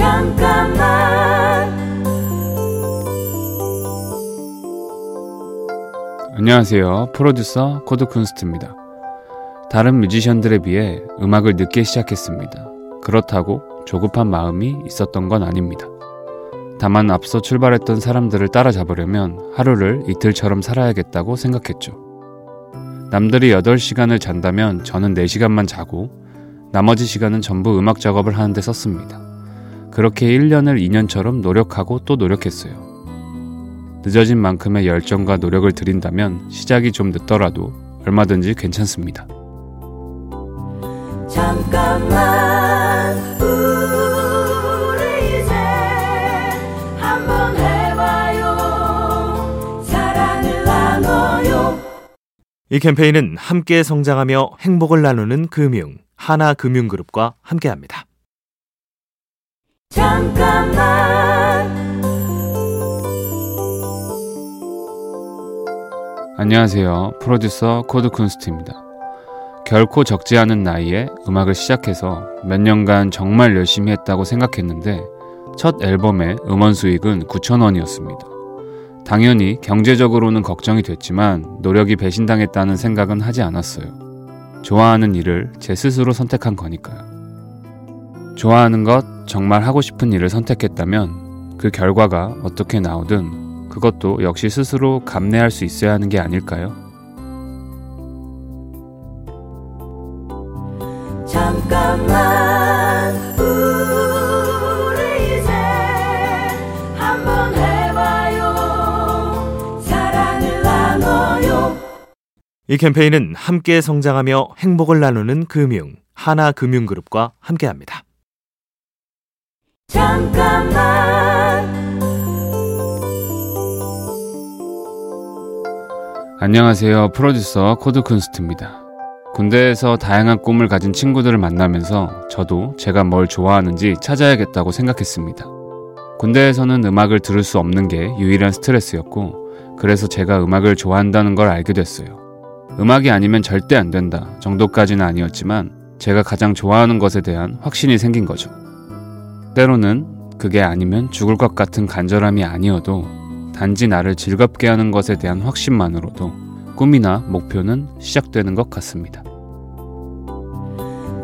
잠깐만 안녕하세요. 프로듀서 코드 쿤스트입니다. 다른 뮤지션들에 비해 음악을 늦게 시작했습니다. 그렇다고 조급한 마음이 있었던 건 아닙니다. 다만 앞서 출발했던 사람들을 따라잡으려면 하루를 이틀처럼 살아야겠다고 생각했죠. 남들이 8시간을 잔다면 저는 4시간만 자고 나머지 시간은 전부 음악 작업을 하는데 썼습니다. 그렇게 1년을 2년처럼 노력하고 또 노력했어요. 늦어진 만큼의 열정과 노력을 들인다면 시작이 좀 늦더라도 얼마든지 괜찮습니다. 잠깐만 우리 이제 한번 해봐요 사랑을 나눠요 이 캠페인은 함께 성장하며 행복을 나누는 금융 하나금융그룹과 함께합니다. 잠깐만 안녕하세요. 프로듀서 코드 쿤스트입니다. 결코 적지 않은 나이에 음악을 시작해서 몇 년간 정말 열심히 했다고 생각했는데 첫 앨범의 음원 수익은 9천원이었습니다. 당연히 경제적으로는 걱정이 됐지만 노력이 배신당했다는 생각은 하지 않았어요. 좋아하는 일을 제 스스로 선택한 거니까요. 좋아하는 것, 정말 하고 싶은 일을 선택했다면 그 결과가 어떻게 나오든 그것도 역시 스스로 감내할 수 있어야 하는 게 아닐까요? 잠깐만 우리 이제 한번 해봐요 사랑을 나눠요 이 캠페인은 함께 성장하며 행복을 나누는 금융 하나금융그룹과 함께합니다. 잠깐만 안녕하세요. 프로듀서 코드 쿤스트입니다. 군대에서 다양한 꿈을 가진 친구들을 만나면서 저도 제가 뭘 좋아하는지 찾아야겠다고 생각했습니다. 군대에서는 음악을 들을 수 없는 게 유일한 스트레스였고, 그래서 제가 음악을 좋아한다는 걸 알게 됐어요. 음악이 아니면 절대 안 된다 정도까지는 아니었지만, 제가 가장 좋아하는 것에 대한 확신이 생긴 거죠. 때로는 그게 아니면 죽을 것 같은 간절함이 아니어도 단지 나를 즐겁게 하는 것에 대한 확신만으로도 꿈이나 목표는 시작되는 것 같습니다.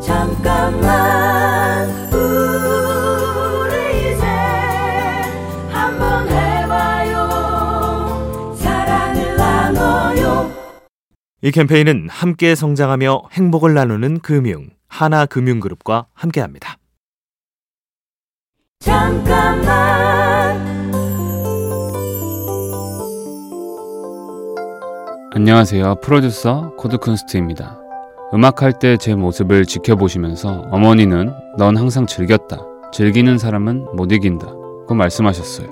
잠깐만 우리 이제 한번 해봐요 사랑을 나눠요 이 캠페인은 함께 성장하며 행복을 나누는 금융 하나금융그룹과 함께합니다. 잠깐만 안녕하세요. 프로듀서 코드 쿤스트입니다. 음악할 때 제 모습을 지켜보시면서 어머니는 넌 항상 즐겼다. 즐기는 사람은 못 이긴다. 고 말씀하셨어요.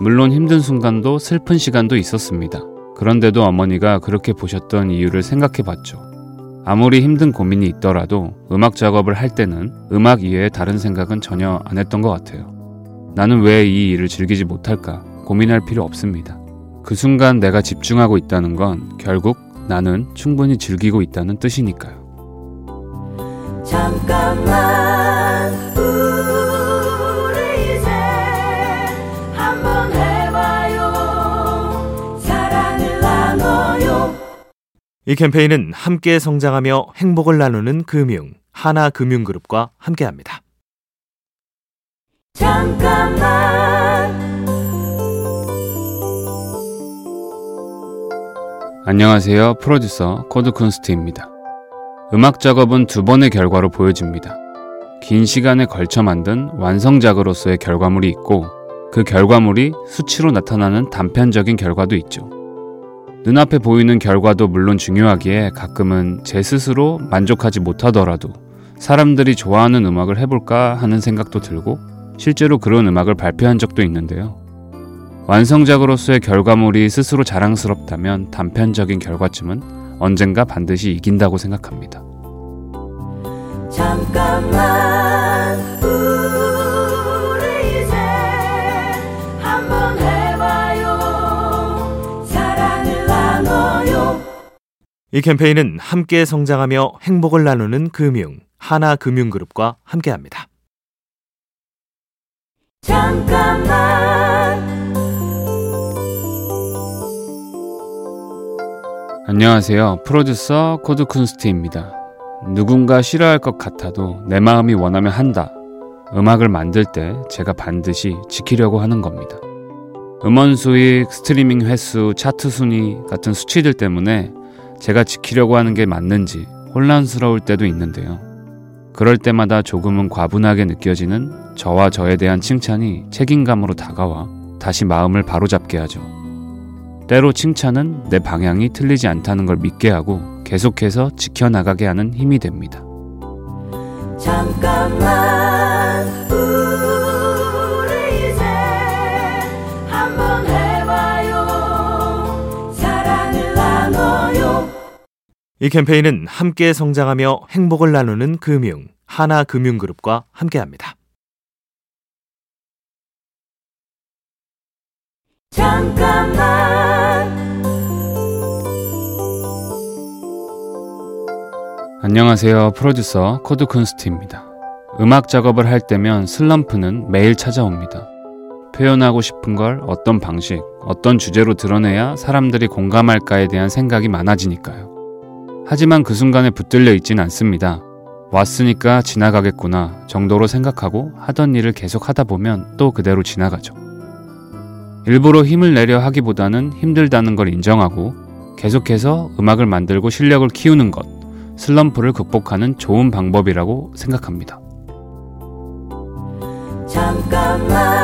물론 힘든 순간도 슬픈 시간도 있었습니다. 그런데도 어머니가 그렇게 보셨던 이유를 생각해 봤죠. 아무리 힘든 고민이 있더라도 음악 작업을 할 때는 음악 이외에 다른 생각은 전혀 안 했던 것 같아요. 나는 왜 이 일을 즐기지 못할까 고민할 필요 없습니다. 그 순간 내가 집중하고 있다는 건 결국 나는 충분히 즐기고 있다는 뜻이니까요. 잠깐만 이 캠페인은 함께 성장하며 행복을 나누는 금융 하나금융그룹과 함께합니다. 잠깐만 안녕하세요. 프로듀서 코드 쿤스트입니다. 음악 작업은 두 번의 결과로 보여집니다. 긴 시간에 걸쳐 만든 완성작으로서의 결과물이 있고 그 결과물이 수치로 나타나는 단편적인 결과도 있죠. 눈앞에 보이는 결과도 물론 중요하기에 가끔은 제 스스로 만족하지 못하더라도 사람들이 좋아하는 음악을 해볼까 하는 생각도 들고 실제로 그런 음악을 발표한 적도 있는데요. 완성작으로서의 결과물이 스스로 자랑스럽다면 단편적인 결과쯤은 언젠가 반드시 이긴다고 생각합니다. 잠깐만 이 캠페인은 함께 성장하며 행복을 나누는 금융 하나금융그룹과 함께합니다. 잠깐만 안녕하세요. 프로듀서 코드 쿤스트입니다. 누군가 싫어할 것 같아도 내 마음이 원하면 한다. 음악을 만들 때 제가 반드시 지키려고 하는 겁니다. 음원 수익, 스트리밍 횟수, 차트 순위 같은 수치들 때문에 제가 지키려고 하는 게 맞는지 혼란스러울 때도 있는데요. 그럴 때마다 조금은 과분하게 느껴지는 저와 저에 대한 칭찬이 책임감으로 다가와 다시 마음을 바로잡게 하죠. 때로 칭찬은 내 방향이 틀리지 않다는 걸 믿게 하고 계속해서 지켜나가게 하는 힘이 됩니다. 잠깐만 이 캠페인은 함께 성장하며 행복을 나누는 금융 하나금융그룹과 함께합니다. 잠깐만 안녕하세요. 프로듀서 코드 쿤스트입니다. 음악 작업을 할 때면 슬럼프는 매일 찾아옵니다. 표현하고 싶은 걸 어떤 방식, 어떤 주제로 드러내야 사람들이 공감할까에 대한 생각이 많아지니까요. 하지만 그 순간에 붙들려 있진 않습니다. 왔으니까 지나가겠구나 정도로 생각하고 하던 일을 계속 하다 보면 또 그대로 지나가죠. 일부러 힘을 내려 하기보다는 힘들다는 걸 인정하고 계속해서 음악을 만들고 실력을 키우는 것, 슬럼프를 극복하는 좋은 방법이라고 생각합니다. 잠깐만